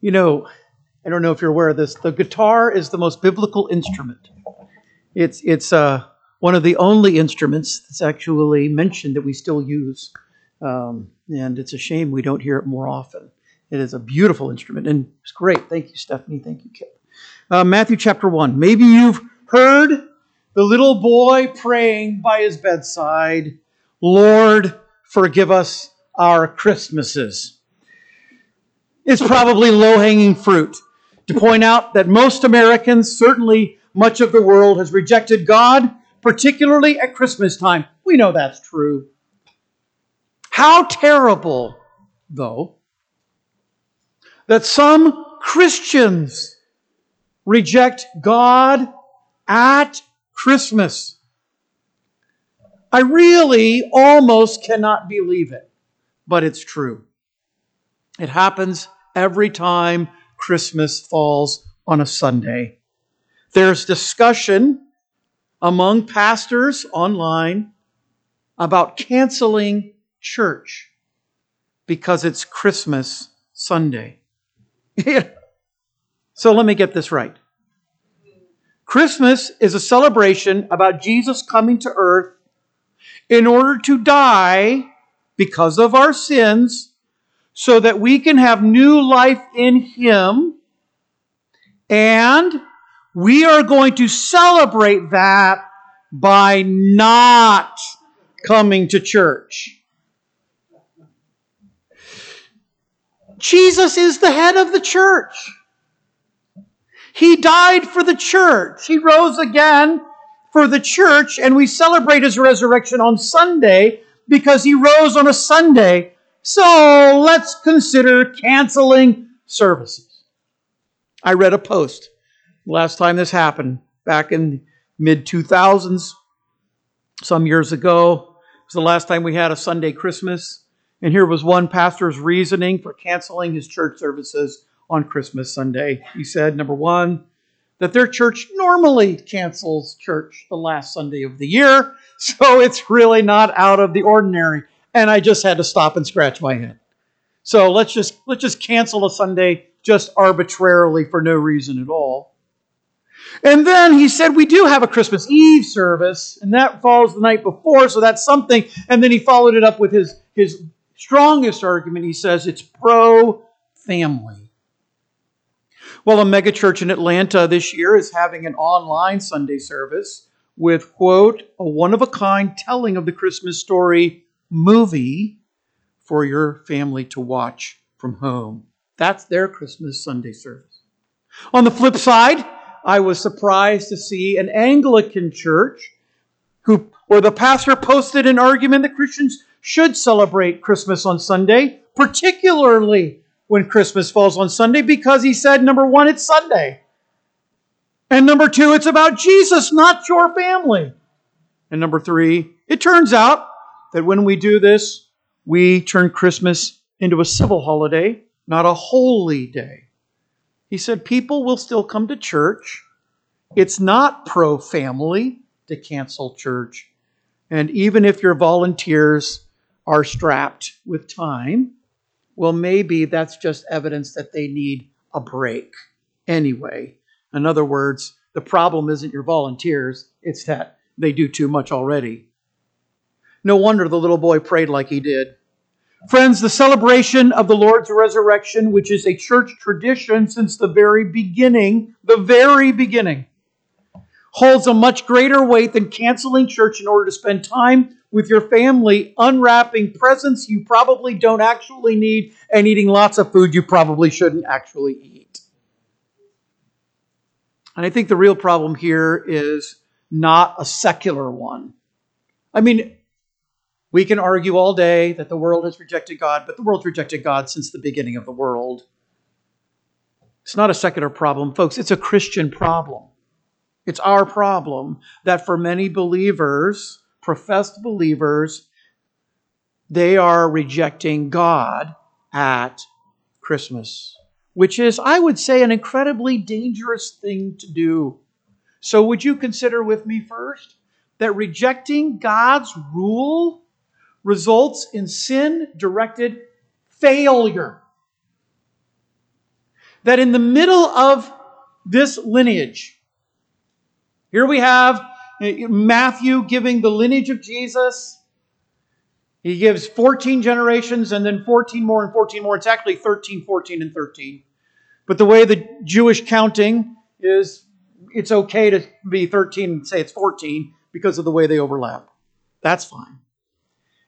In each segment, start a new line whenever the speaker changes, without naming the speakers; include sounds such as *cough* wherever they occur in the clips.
You know, I don't know if you're aware of this. The guitar is the most biblical instrument. It's it's uh, one of the only instruments that's actually mentioned that we still use, um, and it's a shame we don't hear it more often. It is a beautiful instrument, and it's great. Thank you, Stephanie. Thank you, Kip. Uh, Matthew chapter one. Maybe you've heard the little boy praying by his bedside, "Lord, forgive us our Christmases." It's probably low hanging fruit to point out that most Americans, certainly much of the world, has rejected God, particularly at Christmas time. We know that's true. How terrible, though, that some Christians reject God at Christmas. I really almost cannot believe it, but it's true. It happens every time Christmas falls on a Sunday. There's discussion among pastors online about canceling church because it's Christmas Sunday. *laughs* so let me get this right. Christmas is a celebration about Jesus coming to earth in order to die because of our sins so that we can have new life in Him. And we are going to celebrate that by not coming to church. Jesus is the head of the church. He died for the church. He rose again for the church, and we celebrate his resurrection on Sunday because he rose on a Sunday so let's consider canceling services. I read a post last time this happened, back in mid 2000s, some years ago. It was the last time we had a Sunday Christmas. And here was one pastor's reasoning for canceling his church services on Christmas Sunday. He said, number one, that their church normally cancels church the last Sunday of the year, *laughs* so it's really not out of the ordinary and I just had to stop and scratch my head. So let's just let's just cancel a Sunday just arbitrarily for no reason at all. And then he said we do have a Christmas Eve service, and that falls the night before, so that's something. And then he followed it up with his his strongest argument. He says it's pro family. Well, a megachurch in Atlanta this year is having an online Sunday service with, quote, a one of a kind telling of the Christmas story movie for your family to watch from home. That's their Christmas Sunday service. On the flip side, I was surprised to see an Anglican church who, where the pastor posted an argument that Christians should celebrate Christmas on Sunday, particularly when Christmas falls on Sunday, because he said, number one, it's Sunday. And number two, it's about Jesus, not your family. And number three, it turns out that when we do this, we turn Christmas into a civil holiday, not a holy day. He said people will still come to church. It's not pro family to cancel church. And even if your volunteers are strapped with time, well, maybe that's just evidence that they need a break anyway. In other words, the problem isn't your volunteers, it's that they do too much already. No wonder the little boy prayed like he did. Friends, the celebration of the Lord's resurrection, which is a church tradition since the very beginning, the very beginning, holds a much greater weight than canceling church in order to spend time with your family unwrapping presents you probably don't actually need and eating lots of food you probably shouldn't actually eat. And I think the real problem here is not a secular one. I mean, we can argue all day that the world has rejected God, but the world's rejected God since the beginning of the world. It's not a secular problem, folks, it's a Christian problem. It's our problem that for many believers, professed believers, they are rejecting God at Christmas, which is, I would say, an incredibly dangerous thing to do. So, would you consider with me first that rejecting God's rule results in sin directed failure. that in the middle of this lineage, here we have eh, Matthew giving the lineage of Jesus. He gives 14 generations and then 14 more and 14 more. It's actually 13, 14, and 13. But the way the Jewish counting is, it's okay to be 13 and say it's 14 because of the way they overlap. That's fine.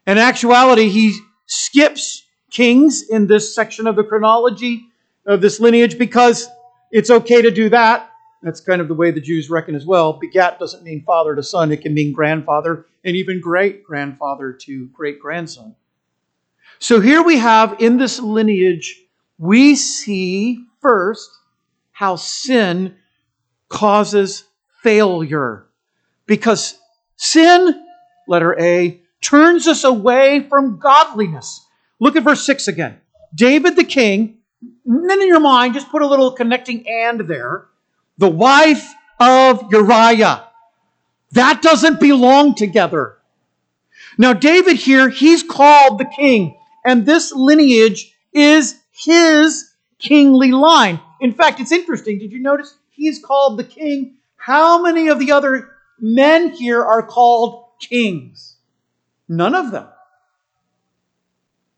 In actuality, he skips kings in this section of the chronology of this lineage because it's okay to do that. That's kind of the way the Jews reckon as well. Begat doesn't mean father to son, it can mean grandfather and even great grandfather to great grandson. So here we have in this lineage, we see first how sin causes failure. Because sin, letter A, turns us away from godliness. Look at verse 6 again. David the king, then in your mind, just put a little connecting and there. The wife of Uriah. That doesn't belong together. Now, David here, he's called the king, and this lineage is his kingly line. In fact, it's interesting. Did you notice he's called the king? How many of the other men here are called kings? None of them.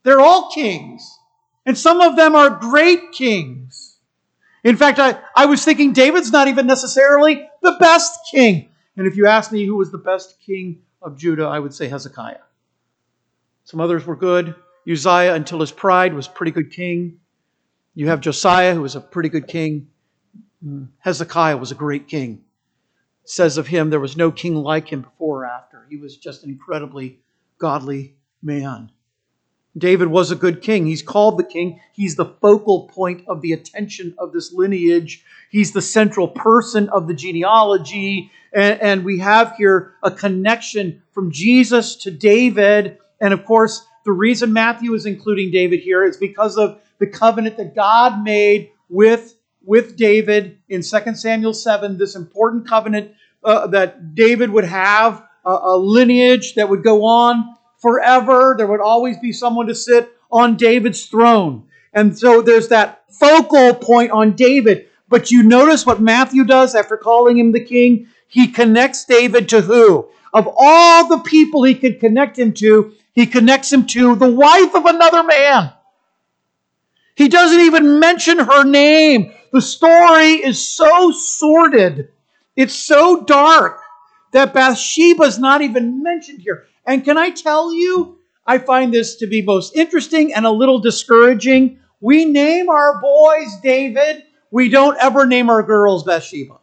They're all kings. And some of them are great kings. In fact, I, I was thinking David's not even necessarily the best king. And if you ask me who was the best king of Judah, I would say Hezekiah. Some others were good. Uzziah, until his pride, was pretty good king. You have Josiah, who was a pretty good king. Mm, Hezekiah was a great king. It says of him, there was no king like him before or after. He was just an incredibly godly man. David was a good king. He's called the king. He's the focal point of the attention of this lineage. He's the central person of the genealogy. And, and, we have here a connection from Jesus to David. And of course, the reason Matthew is including David here is because of the covenant that God made with, with David in 2 Samuel 7, this important covenant uh, that David would have a, a lineage that would go on forever. There would always be someone to sit on David's throne. And so there's that focal point on David. But you notice what Matthew does after calling him the king? He connects David to who? Of all the people he could connect him to, he connects him to the wife of another man. He doesn't even mention her name. The story is so sordid. It's so dark that Bathsheba is not even mentioned here. And can I tell you, I find this to be most interesting and a little discouraging. We name our boys David, we don't ever name our girls Bathsheba.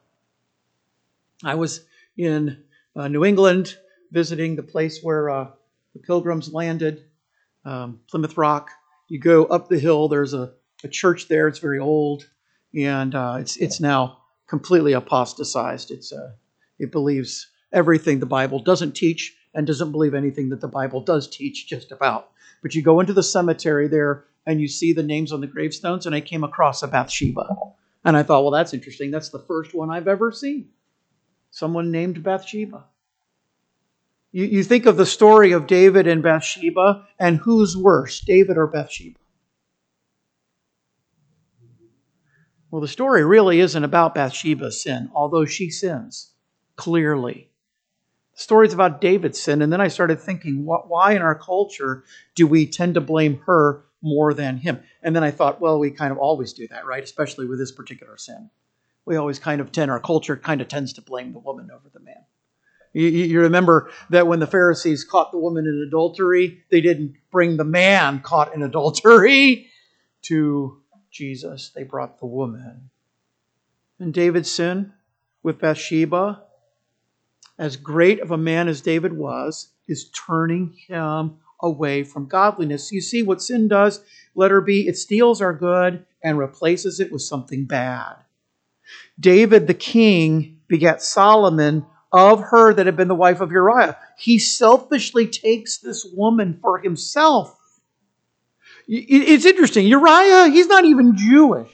I was in uh, New England visiting the place where uh, the pilgrims landed, um, Plymouth Rock. You go up the hill, there's a, a church there, it's very old, and uh, it's, it's now completely apostatized. It's, uh, it believes everything the Bible doesn't teach and doesn't believe anything that the Bible does teach just about. But you go into the cemetery there and you see the names on the gravestones, and I came across a Bathsheba. And I thought, well, that's interesting. That's the first one I've ever seen. Someone named Bathsheba. You, you think of the story of David and Bathsheba, and who's worse, David or Bathsheba? Well, the story really isn't about Bathsheba's sin, although she sins clearly stories about David's sin, and then I started thinking, what, why in our culture do we tend to blame her more than him? And then I thought, well, we kind of always do that, right? Especially with this particular sin. We always kind of tend, our culture kind of tends to blame the woman over the man. You, you remember that when the Pharisees caught the woman in adultery, they didn't bring the man caught in adultery to Jesus, they brought the woman. And David's sin with Bathsheba, as great of a man as David was, is turning him away from godliness. You see what sin does? Letter B, it steals our good and replaces it with something bad. David the king begat Solomon of her that had been the wife of Uriah. He selfishly takes this woman for himself. It's interesting. Uriah, he's not even Jewish.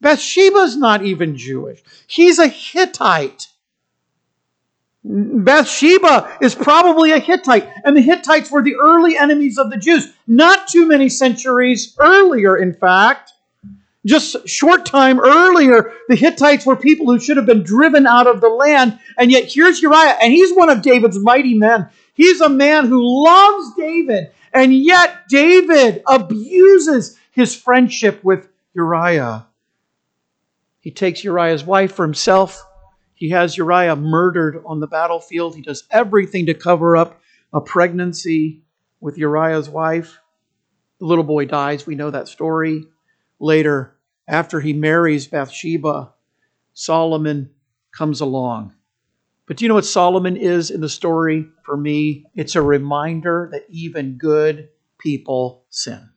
Bathsheba's not even Jewish. He's a Hittite. Bathsheba is probably a Hittite, and the Hittites were the early enemies of the Jews. Not too many centuries earlier, in fact, Just short time earlier, the Hittites were people who should have been driven out of the land. And yet here's Uriah, and he's one of David's mighty men. He's a man who loves David. And yet David abuses his friendship with Uriah. He takes Uriah's wife for himself. He has Uriah murdered on the battlefield. He does everything to cover up a pregnancy with Uriah's wife. The little boy dies. We know that story. Later, after he marries Bathsheba, Solomon comes along. But do you know what Solomon is in the story for me? It's a reminder that even good people sin.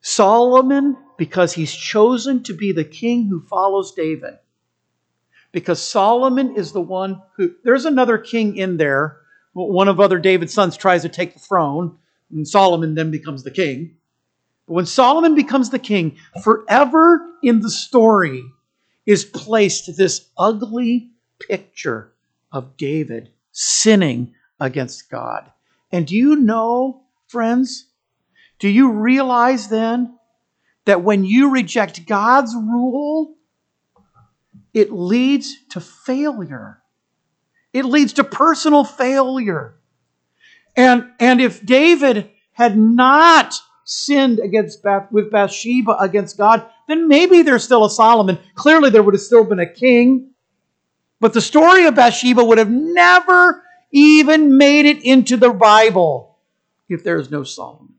Solomon, because he's chosen to be the king who follows David, because Solomon is the one who, there's another king in there. One of other David's sons tries to take the throne, and Solomon then becomes the king. But when Solomon becomes the king, forever in the story is placed this ugly picture of David sinning against God. And do you know, friends, do you realize then that when you reject God's rule, it leads to failure? It leads to personal failure. And, and if David had not sinned against with Bathsheba against God, then maybe there's still a Solomon. Clearly, there would have still been a king. But the story of Bathsheba would have never even made it into the Bible if there is no Solomon.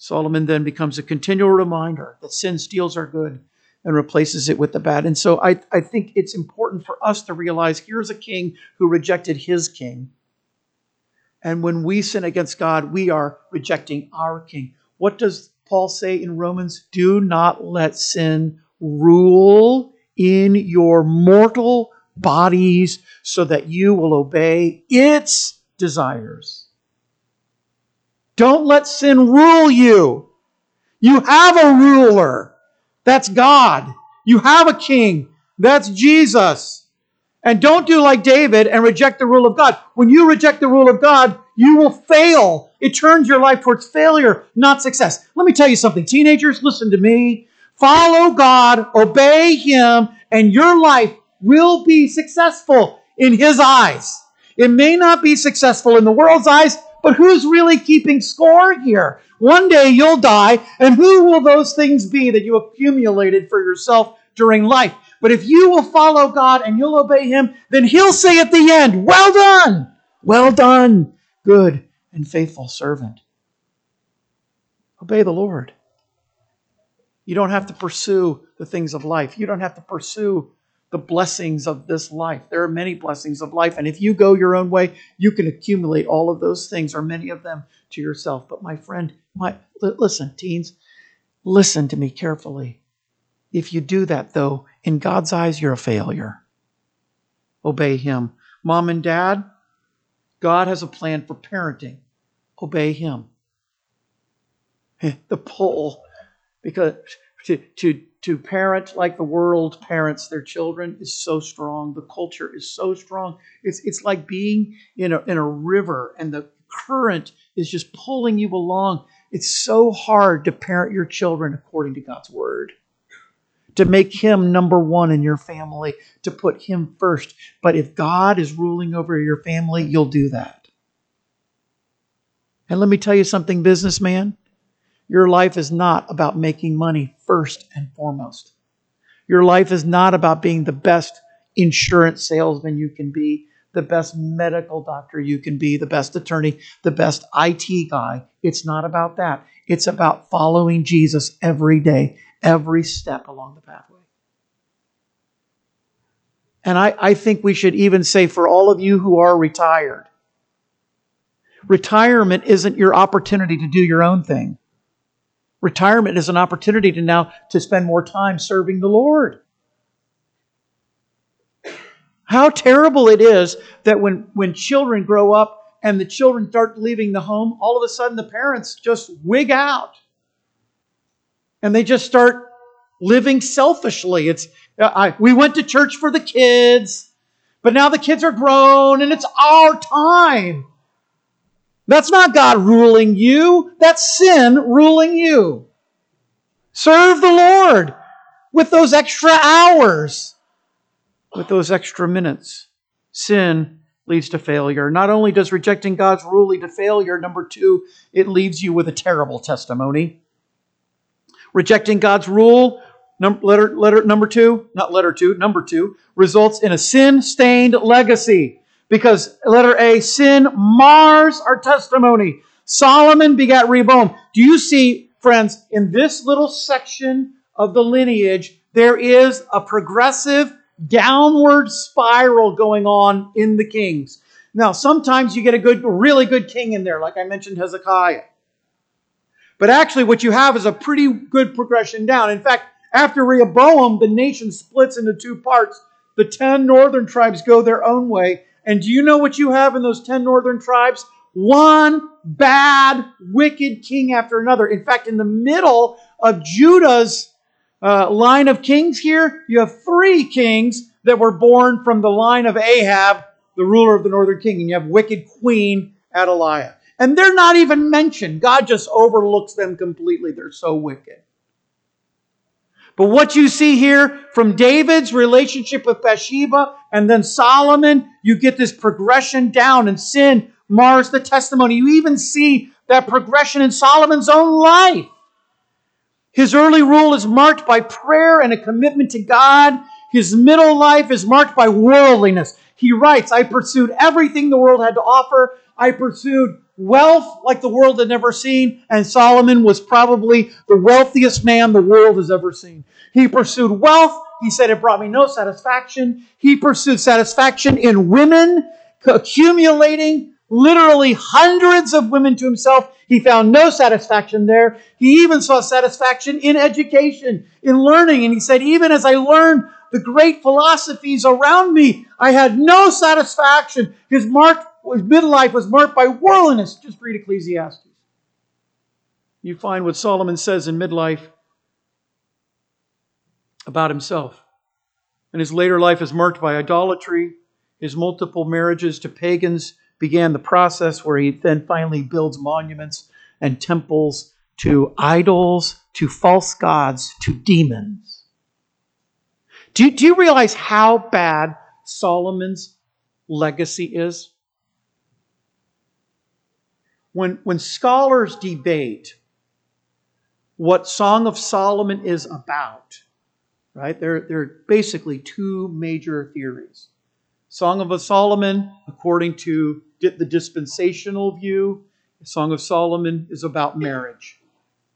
Solomon then becomes a continual reminder that sin steals our good and replaces it with the bad. And so I, I think it's important for us to realize here's a king who rejected his king and when we sin against God, we are rejecting our King. What does Paul say in Romans? Do not let sin rule in your mortal bodies so that you will obey its desires. Don't let sin rule you. You have a ruler. That's God. You have a king. That's Jesus. And don't do like David and reject the rule of God. When you reject the rule of God, you will fail. It turns your life towards failure, not success. Let me tell you something. Teenagers, listen to me. Follow God, obey Him, and your life will be successful in His eyes. It may not be successful in the world's eyes, but who's really keeping score here? One day you'll die, and who will those things be that you accumulated for yourself during life? But if you will follow God and you'll obey Him, then He'll say at the end, Well done, well done, good and faithful servant. Obey the Lord. You don't have to pursue the things of life. You don't have to pursue the blessings of this life. There are many blessings of life. And if you go your own way, you can accumulate all of those things or many of them to yourself. But my friend, my listen, teens, listen to me carefully. If you do that, though, in God's eyes, you're a failure. Obey Him. Mom and dad, God has a plan for parenting. Obey Him. *laughs* The pull, because to, to, to parent like the world parents their children is so strong. The culture is so strong. It's, it's like being in a, in a river and the current is just pulling you along. It's so hard to parent your children according to God's word to make him number one in your family, to put him first. But if God is ruling over your family, you'll do that. And let me tell you something, businessman. Your life is not about making money first and foremost. Your life is not about being the best insurance salesman you can be, the best medical doctor you can be, the best attorney, the best IT guy. It's not about that. It's about following Jesus every day every step along the pathway. And I, I think we should even say for all of you who are retired, retirement isn't your opportunity to do your own thing. Retirement is an opportunity to now to spend more time serving the Lord. How terrible it is that when, when children grow up and the children start leaving the home, all of a sudden the parents just wig out and they just start living selfishly. It's I, we went to church for the kids, but now the kids are grown and it's our time. That's not God ruling you, that's sin ruling you. Serve the Lord with those extra hours, with those extra minutes. Sin leads to failure. Not only does rejecting God's rule lead to failure, number two, it leaves you with a terrible testimony. Rejecting God's rule, num- letter, letter number two, not letter two, number two, results in a sin stained legacy. Because letter A, sin mars our testimony. Solomon begat Rehoboam. Do you see, friends, in this little section of the lineage, there is a progressive downward spiral going on in the kings. Now, sometimes you get a good, really good king in there, like I mentioned Hezekiah. But actually, what you have is a pretty good progression down. In fact, after Rehoboam, the nation splits into two parts. The ten northern tribes go their own way. And do you know what you have in those ten northern tribes? One bad, wicked king after another. In fact, in the middle of Judah's uh, line of kings here, you have three kings that were born from the line of Ahab, the ruler of the northern king. And you have wicked queen Athaliah. And they're not even mentioned. God just overlooks them completely. They're so wicked. But what you see here from David's relationship with Bathsheba and then Solomon, you get this progression down, and sin mars the testimony. You even see that progression in Solomon's own life. His early rule is marked by prayer and a commitment to God. His middle life is marked by worldliness. He writes, I pursued everything the world had to offer. I pursued wealth like the world had never seen, and Solomon was probably the wealthiest man the world has ever seen. He pursued wealth. He said it brought me no satisfaction. He pursued satisfaction in women, accumulating literally hundreds of women to himself. He found no satisfaction there. He even saw satisfaction in education, in learning. And he said, even as I learned the great philosophies around me, I had no satisfaction. His mark his midlife was marked by worldliness. Just read Ecclesiastes. You find what Solomon says in midlife about himself. And his later life is marked by idolatry. His multiple marriages to pagans began the process where he then finally builds monuments and temples to idols, to false gods, to demons. Do do you realize how bad Solomon's legacy is? When, when scholars debate what Song of Solomon is about, right, there, there are basically two major theories. Song of Solomon, according to the dispensational view, Song of Solomon is about marriage.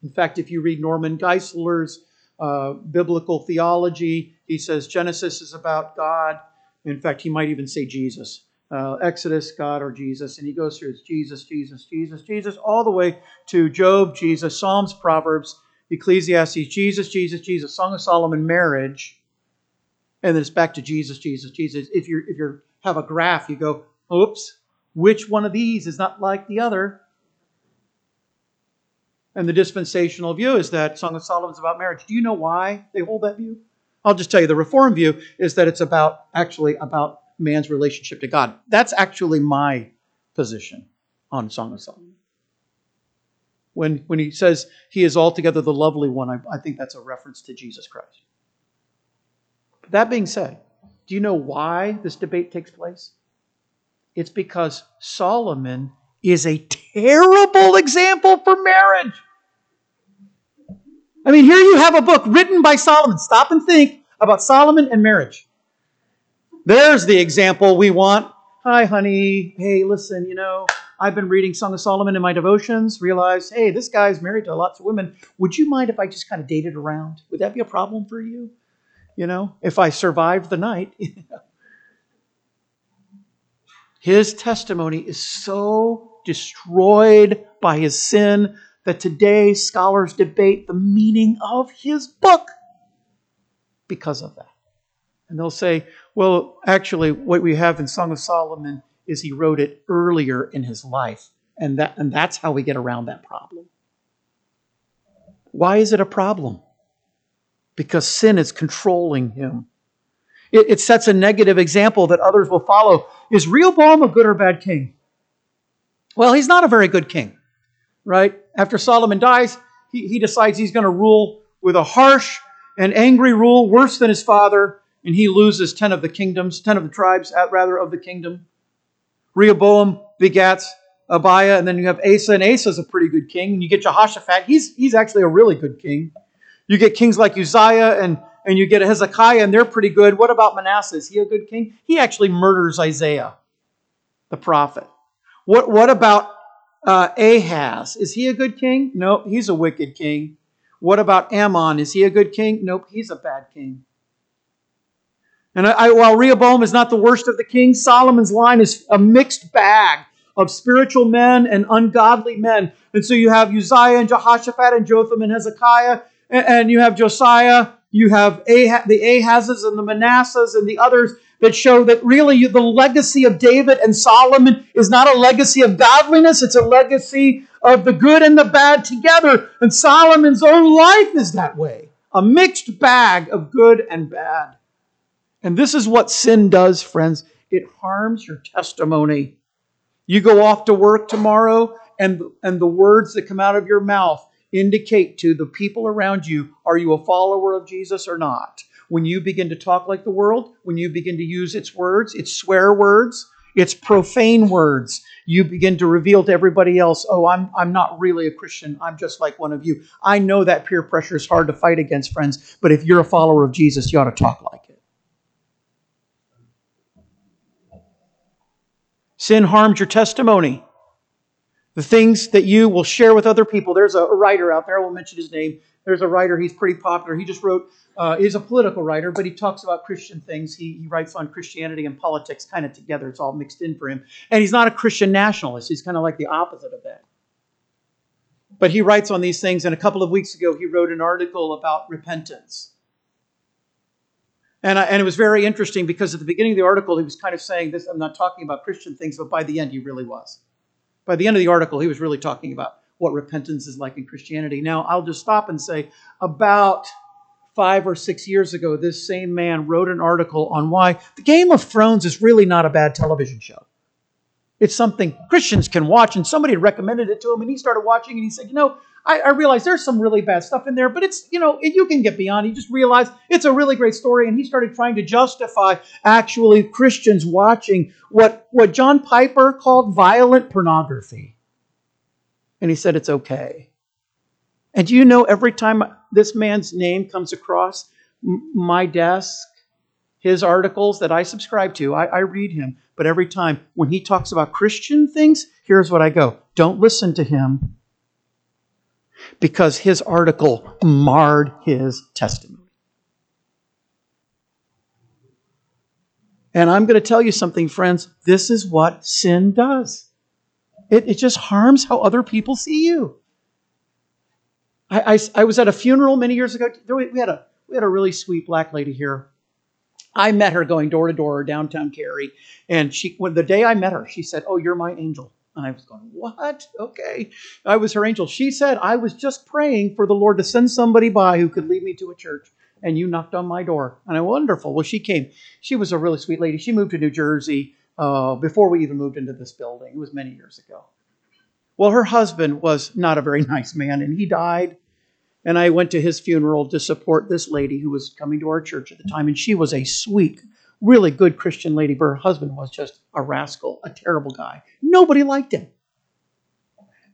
In fact, if you read Norman Geisler's uh, biblical theology, he says Genesis is about God. In fact, he might even say Jesus uh, Exodus, God, or Jesus. And he goes through it's Jesus, Jesus, Jesus, Jesus, all the way to Job, Jesus, Psalms, Proverbs, Ecclesiastes, Jesus, Jesus, Jesus, Song of Solomon, marriage. And then it's back to Jesus, Jesus, Jesus. If you if you have a graph, you go, oops, which one of these is not like the other? And the dispensational view is that Song of Solomon is about marriage. Do you know why they hold that view? I'll just tell you the Reform view is that it's about actually about man's relationship to God. That's actually my position on Song of Solomon. When, when he says he is altogether the lovely one, I, I think that's a reference to Jesus Christ. But that being said, do you know why this debate takes place? It's because Solomon is a terrible example for marriage. I mean, here you have a book written by Solomon. Stop and think about Solomon and marriage. There's the example we want. Hi, honey. Hey, listen, you know, I've been reading Song of Solomon in my devotions, realized, hey, this guy's married to lots of women. Would you mind if I just kind of dated around? Would that be a problem for you? You know, if I survived the night? *laughs* his testimony is so destroyed by his sin that today scholars debate the meaning of his book because of that. And they'll say, well, actually, what we have in Song of Solomon is he wrote it earlier in his life. And, that, and that's how we get around that problem. Why is it a problem? Because sin is controlling him. It, it sets a negative example that others will follow. Is Rehoboam a good or bad king? Well, he's not a very good king, right? After Solomon dies, he, he decides he's going to rule with a harsh and angry rule, worse than his father, and he loses 10 of the kingdoms, 10 of the tribes, rather, of the kingdom. Rehoboam begats Abiah, and then you have Asa, and Asa's a pretty good king. And you get Jehoshaphat, he's, he's actually a really good king. You get kings like Uzziah and, and you get Hezekiah, and they're pretty good. What about Manasseh? Is he a good king? He actually murders Isaiah, the prophet. What, what about uh, Ahaz? Is he a good king? No, he's a wicked king. What about Amon? Is he a good king? Nope, he's a bad king. And I, while Rehoboam is not the worst of the kings, Solomon's line is a mixed bag of spiritual men and ungodly men. And so you have Uzziah and Jehoshaphat and Jotham and Hezekiah, and, you have Josiah, you have Ahaz, the Ahazes and the Manassas and the others that show that really the legacy of David and Solomon is not a legacy of godliness, it's a legacy of the good and the bad together. And Solomon's own life is that way a mixed bag of good and bad. And this is what sin does, friends it harms your testimony. You go off to work tomorrow, and, and the words that come out of your mouth indicate to the people around you are you a follower of Jesus or not? When you begin to talk like the world, when you begin to use its words, its swear words, its profane words, you begin to reveal to everybody else, oh, I'm, I'm not really a Christian. I'm just like one of you. I know that peer pressure is hard to fight against, friends, but if you're a follower of Jesus, you ought to talk like it. Sin harms your testimony. The things that you will share with other people. There's a writer out there, I won't mention his name. There's a writer, he's pretty popular. He just wrote, uh, he's a political writer, but he talks about Christian things. He, he writes on Christianity and politics kind of together. It's all mixed in for him. And he's not a Christian nationalist, he's kind of like the opposite of that. But he writes on these things, and a couple of weeks ago, he wrote an article about repentance. And, I, and it was very interesting because at the beginning of the article, he was kind of saying this. I'm not talking about Christian things, but by the end, he really was. By the end of the article, he was really talking about what repentance is like in Christianity. Now, I'll just stop and say about five or six years ago, this same man wrote an article on why the Game of Thrones is really not a bad television show. It's something Christians can watch, and somebody recommended it to him, and he started watching, and he said, You know, I, I realize there's some really bad stuff in there, but it's, you know, you can get beyond. He just realized it's a really great story, and he started trying to justify actually Christians watching what, what John Piper called violent pornography. And he said it's okay. And do you know every time this man's name comes across my desk, his articles that I subscribe to, I, I, read him. But every time when he talks about Christian things, here's what I go don't listen to him because his article marred his testimony. And I'm going to tell you something, friends. This is what sin does it, it just harms how other people see you. I, I, I was at a funeral many years ago. We had, a, we had a really sweet black lady here. I met her going door to door downtown Cary. And she, when the day I met her, she said, Oh, you're my angel. And I was going, What? Okay. I was her angel. She said, I was just praying for the Lord to send somebody by who could lead me to a church. And you knocked on my door. And I wonderful. Well, she came. She was a really sweet lady. She moved to New Jersey uh, before we even moved into this building. It was many years ago. Well, her husband was not a very *laughs* nice man, and he died. And I went to his funeral to support this lady who was coming to our church at the time. And she was a sweet, really good Christian lady, but her husband was just a rascal, a terrible guy. Nobody liked him.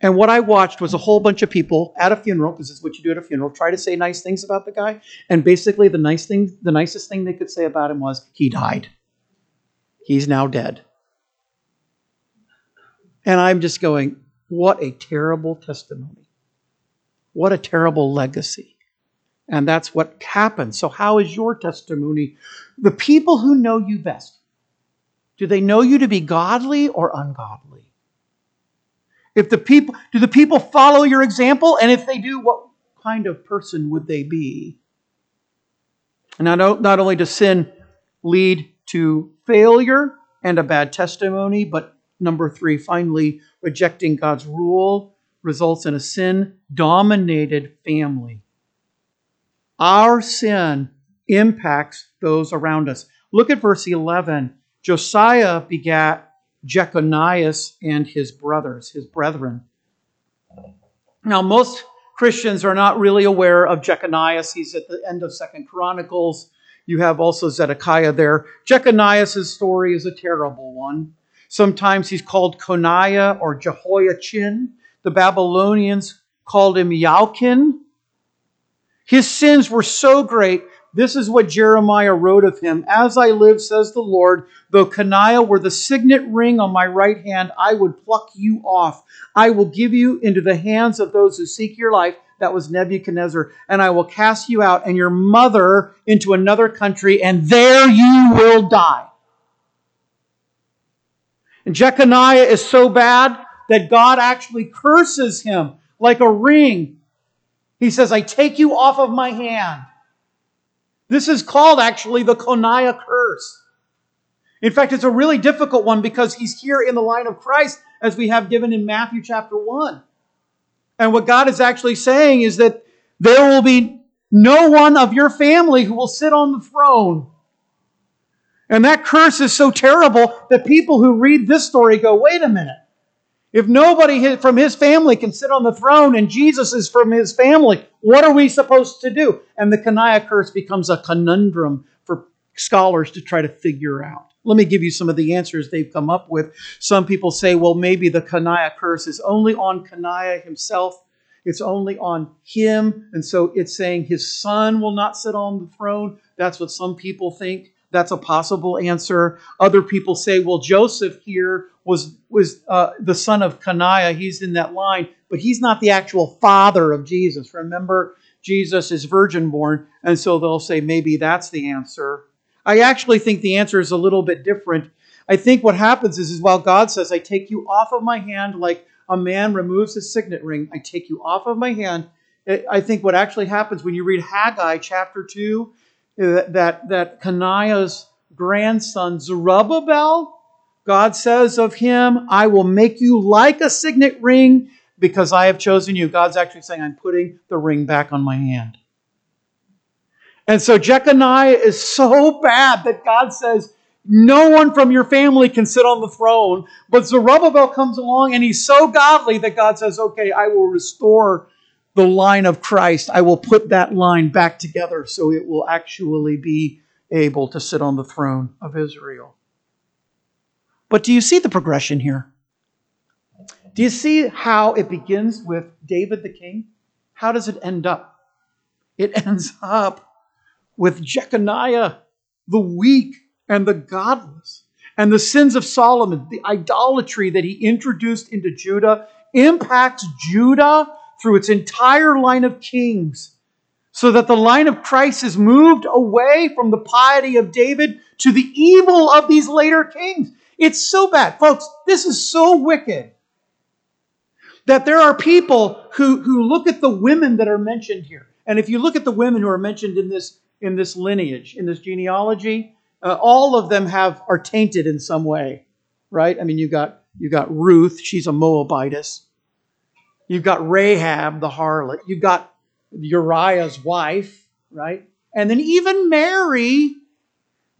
And what I watched was a whole bunch of people at a funeral, because it's what you do at a funeral, try to say nice things about the guy. And basically, the nice thing, the nicest thing they could say about him was he died. He's now dead. And I'm just going, what a terrible testimony. What a terrible legacy. And that's what happens. So, how is your testimony? The people who know you best, do they know you to be godly or ungodly? If the people do the people follow your example? And if they do, what kind of person would they be? And not, not only does sin lead to failure and a bad testimony, but number three, finally, rejecting God's rule results in a sin dominated family. Our sin impacts those around us. Look at verse 11. Josiah begat Jeconias and his brothers, his brethren. Now, most Christians are not really aware of Jeconias. He's at the end of Second Chronicles. You have also Zedekiah there. Jeconias' story is a terrible one. Sometimes he's called Coniah or Jehoiachin. The Babylonians called him Yaukin. His sins were so great. This is what Jeremiah wrote of him. As I live, says the Lord, though Coniah were the signet ring on my right hand, I would pluck you off. I will give you into the hands of those who seek your life that was Nebuchadnezzar. And I will cast you out and your mother into another country, and there you will die. And Jeconiah is so bad that God actually curses him like a ring. He says, I take you off of my hand. This is called actually the Coniah curse. In fact, it's a really difficult one because he's here in the line of Christ as we have given in Matthew chapter 1. And what God is actually saying is that there will be no one of your family who will sit on the throne. And that curse is so terrible that people who read this story go, wait a minute. If nobody from his family can sit on the throne and Jesus is from his family, what are we supposed to do? And the Coniah curse becomes a conundrum for scholars to try to figure out. Let me give you some of the answers they've come up with. Some people say, well, maybe the Coniah curse is only on Coniah himself. It's only on him. And so it's saying his son will not sit on the throne. That's what some people think. That's a possible answer. Other people say, well, Joseph here was, was uh, the son of Coniah. He's in that line, but he's not the actual father of Jesus. Remember, Jesus is virgin born. And so they'll say maybe that's the answer. I actually think the answer is a little bit different. I think what happens is, is while God says, I take you off of my hand like a man removes his signet ring, I take you off of my hand. I think what actually happens when you read Haggai chapter 2, that, that, that Coniah's grandson Zerubbabel, God says of him, I will make you like a signet ring because I have chosen you. God's actually saying, I'm putting the ring back on my hand. And so Jeconiah is so *laughs* bad that God says, no one from your family can sit on the throne. But Zerubbabel comes along and he's so godly that God says, okay, I will restore the line of Christ. I will put that line back together so it will actually be able to sit on the throne of Israel. But do you see the progression here? Do you see how it begins with David the king? How does it end up? It *laughs* ends up with Jeconiah, the weak and the godless. And the sins of Solomon, the idolatry that he introduced into Judah, impacts Judah through its entire line of kings, so that the line of Christ is moved away from the piety of David to the evil of these later kings. It's so bad. Folks, this is so wicked that there are people who, who look at the women that are mentioned here. And if you look at the women who are mentioned in this in this lineage, in this genealogy, uh, all of them have are tainted in some way, right? I mean, you got you got Ruth, she's a Moabitess. You've got Rahab, the harlot. You've got Uriah's wife, right? And then even Mary,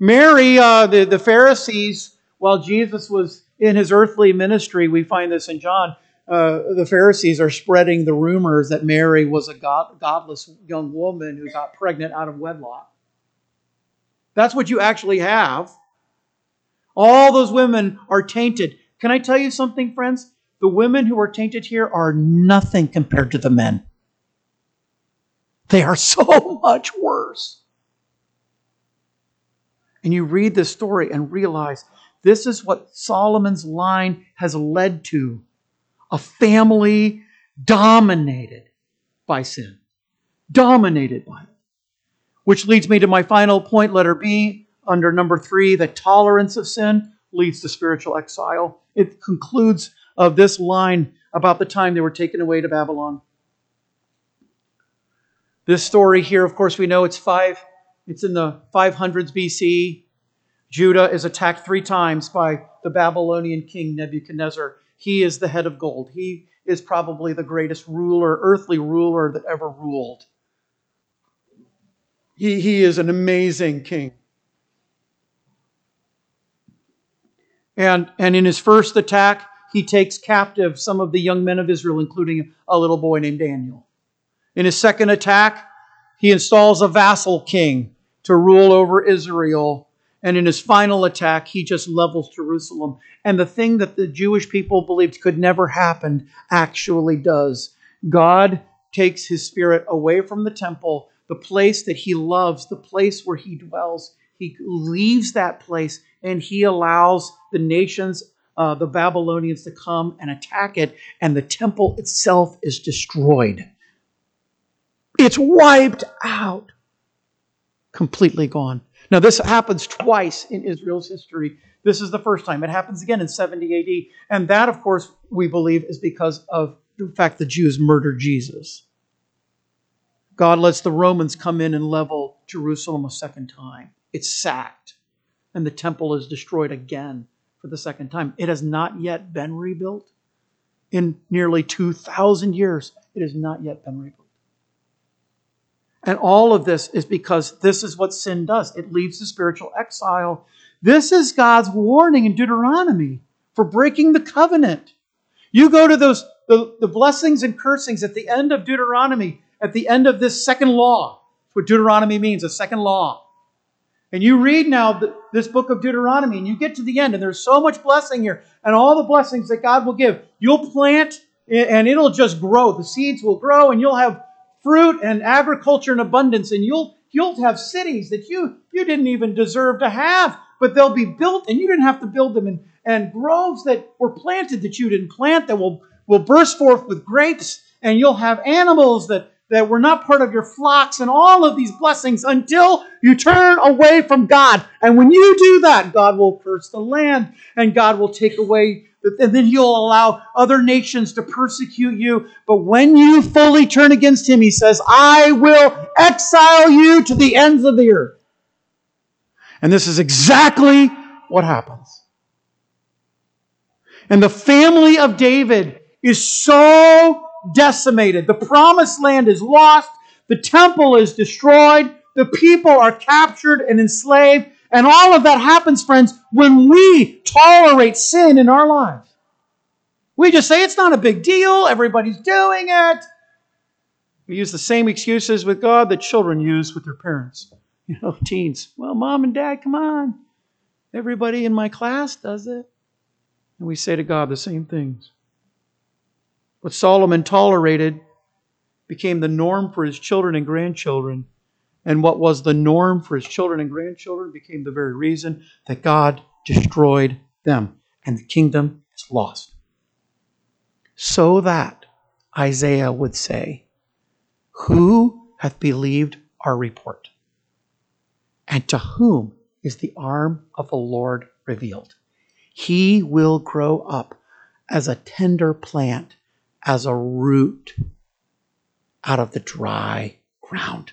Mary, uh, the, the Pharisees, while Jesus was in his earthly ministry, we find this in John, uh, the Pharisees are spreading the rumors that Mary was a god, godless young woman who got pregnant out of wedlock. That's what you actually have. All those women are tainted. Can I tell you something, friends? The women who are tainted here are nothing compared to the men. They are *laughs* so much worse. And you read this story and realize this is what Solomon's line has led to a family dominated by sin, dominated by it. Which leads me to my final point, letter B, under number three, the tolerance of sin leads to spiritual exile. It concludes of this line about the time they were taken away to Babylon. This story here, of course, we know it's five, it's in the 500s BC. Judah is attacked three times by the Babylonian king Nebuchadnezzar. He is the head of gold. He is probably the greatest ruler, earthly ruler that ever ruled. He, he is an amazing king. And, and in his first attack, he takes captive some of the young men of Israel, including a little boy named Daniel. In his second attack, he installs a vassal king to rule over Israel. And in his final attack, he just levels Jerusalem. And the thing that the Jewish people believed could never happen actually does. God takes his spirit away from the temple, the place that he loves, the place where he dwells. He leaves that place and he allows the nations, uh, the Babylonians, to come and attack it, and the temple itself is destroyed. It's wiped out, completely gone. Now, this happens twice in Israel's history. This is the first time. It happens again in 70 AD. And that, of course, we believe is because of the fact the Jews murdered Jesus. God lets the Romans come in and level Jerusalem a second time. It's sacked, and the temple is destroyed again for the second time. It has not yet been rebuilt. In nearly 2,000 years, it has not yet been rebuilt. And all of this is because this is what sin does it leaves the spiritual exile. This is God's warning in Deuteronomy for breaking the covenant. You go to those the, the blessings and cursings at the end of Deuteronomy, at the end of this second law. What Deuteronomy means, a second law. And you read now this book of Deuteronomy, and you get to the end, and there's so much blessing here, and all the blessings that God will give. You'll plant, and it'll just grow. The seeds will grow, and you'll have fruit and agriculture in abundance, and you'll you'll have cities that you you didn't even deserve to have, but they'll be built, and you didn't have to build them, and, and groves that were planted that you didn't plant that will will burst forth with grapes, and you'll have animals that, that were not part of your flocks, and all of these blessings until you turn away from God. And when you do that, God will curse the land, and God will take away, and then He'll allow other nations to persecute you. But when you fully turn against Him, He says, I will exile you to the ends of the earth. And this is exactly what happens. And the family of David is so decimated. The promised land is lost. The temple is destroyed. The people are captured and enslaved. And all of that happens, friends, when we tolerate sin in our lives. We just say it's not a big deal. Everybody's doing it. We use the same excuses with God that children use with their parents. *laughs* You know, teens. Well, mom and dad, come on. Everybody in my class does it. And we say to God the same things. What Solomon tolerated became the norm for his children and grandchildren. And what was the norm for his children and grandchildren became the very reason that God destroyed them and the kingdom is lost. So that Isaiah would say, Who hath believed our report? And to whom is the arm of the Lord revealed? He will grow up as a tender plant as a root out of the dry ground.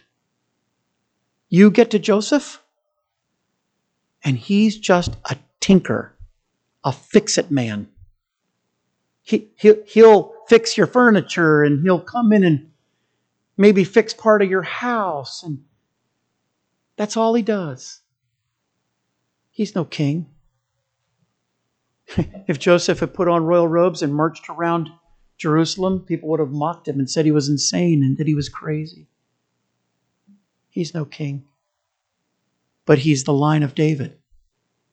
You get to Joseph, and he's just a tinker, a fix it man. He, he'll, he'll fix your furniture and he'll come in and maybe fix part of your house, and that's all he does. He's no king. *laughs* if Joseph had put on royal robes and marched around Jerusalem, people would have mocked him and said he was insane and that he was crazy. He's no king, but he's the line of David.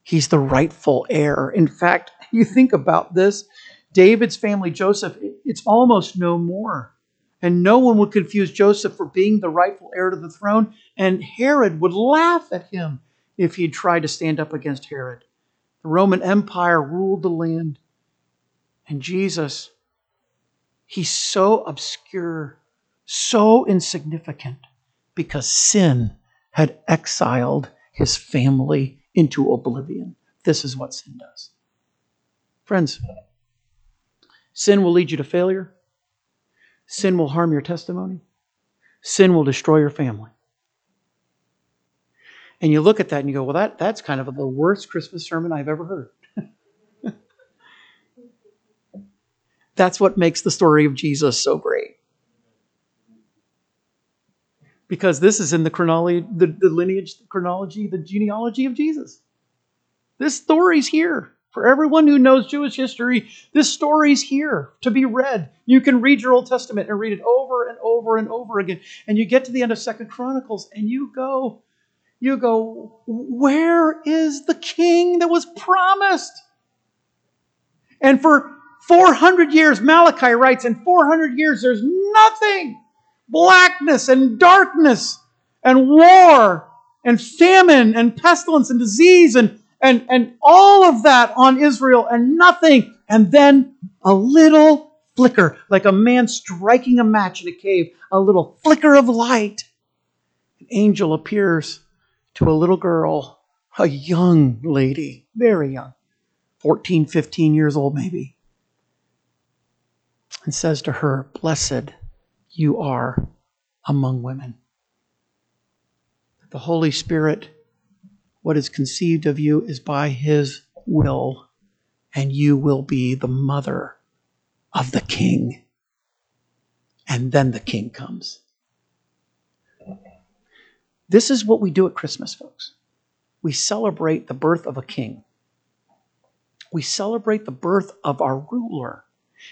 He's the rightful heir. In fact, *laughs* you think about this David's family, Joseph, it's almost no more. And no one would confuse Joseph for being the rightful heir to the throne. And Herod would laugh at him if he'd tried to stand up against Herod. The Roman Empire ruled the land. And Jesus He's so obscure, so insignificant, because sin had exiled his family into oblivion. This is what sin does. Friends, sin will lead you to failure. Sin will harm your testimony. Sin will destroy your family. And you look at that and you go, well, that, that's kind of the worst Christmas sermon I've ever heard. That's what makes the story of Jesus so great. Because this is in the chronology, the, the lineage, the chronology, the genealogy of Jesus. This story's here For everyone who knows Jewish history, this story's here to be read. You can read your Old Testament and read it over and over and over again. And you get to the end of Second Chronicles and you go, you go, where is the king that was promised? And for 400 years, Malachi writes, in 400 years, there's nothing. Blackness and darkness and war and famine and pestilence and disease and, and, and all of that on Israel and nothing. And then a little flicker, like a man striking a match in a cave, a little flicker of light. An angel appears to a little girl, a young lady, very young, 14, 15 years old maybe, and says to her, Blessed you are among women. The Holy Spirit, what is conceived of you is by His will, and you will be the mother of the King. And then the King comes. This is what we do at Christmas, folks. We celebrate the birth of a king. We celebrate the birth of our ruler.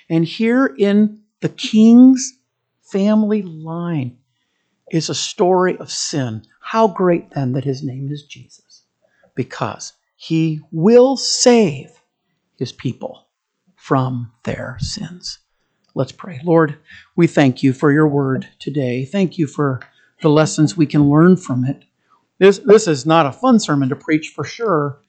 And here in the king's family line is a story of sin. How great then that his name is Jesus, because he will save his people from their sins. Let's pray. Lord, we thank you for your word today. Thank you for the lessons we can learn from it. This, this is not a fun sermon to preach for sure,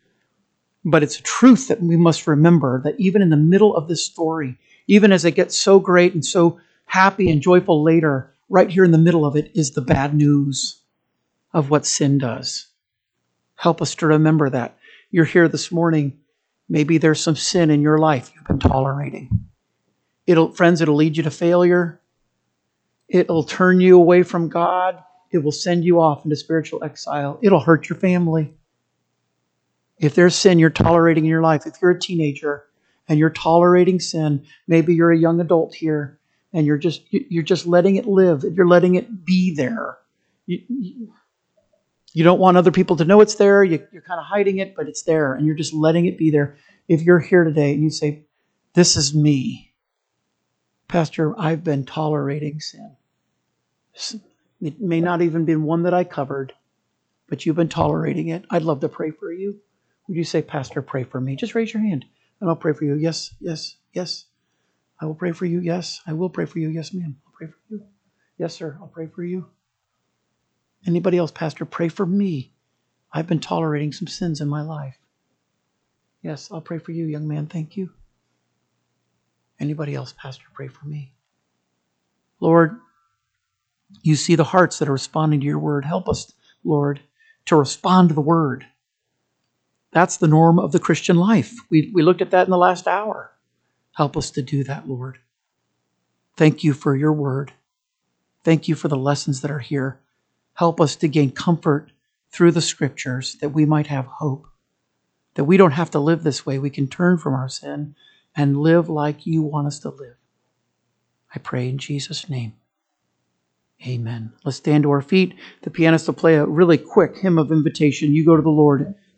but it's a truth that we must remember that even in the middle of this story, even as it gets so great and so happy and joyful later, right here in the middle of it is the bad news of what sin does. Help us to remember that. You're here this morning. Maybe there's some sin in your life you've been tolerating. It'll, friends, it'll lead you to failure. It'll turn you away from God. It will send you off into spiritual exile. It'll hurt your family. If there's sin you're tolerating in your life, if you're a teenager and you're tolerating sin, maybe you're a young adult here and you're just you're just letting it live. You're letting it be there. You, you, you don't want other people to know it's there. You, you're kind of hiding it, but it's there, and you're just letting it be there. If you're here today and you say, "This is me," Pastor, I've been tolerating sin. It may not even been one that I covered, but you've been tolerating it. I'd love to pray for you. Would you say, Pastor, pray for me? Just raise your hand and I'll pray for you. Yes, yes, yes. I will pray for you. Yes, I will pray for you. Yes, ma'am. I'll pray for you. Yes, sir. I'll pray for you. Anybody else, Pastor, pray for me. I've been tolerating some sins in my life. Yes, I'll pray for you, young man. Thank you. Anybody else, Pastor, pray for me. Lord, you see the hearts that are responding to your word. Help us, Lord, to respond to the word. That's the norm of the Christian life. We, we looked at that in the last hour. Help us to do that, Lord. Thank you for your word. Thank you for the lessons that are here. Help us to gain comfort through the scriptures that we might have hope, that we don't have to live this way. We can turn from our sin and live like you want us to live. I pray in Jesus' name. Amen. Let's stand to our feet. The pianist will play a really quick hymn of invitation. You go to the Lord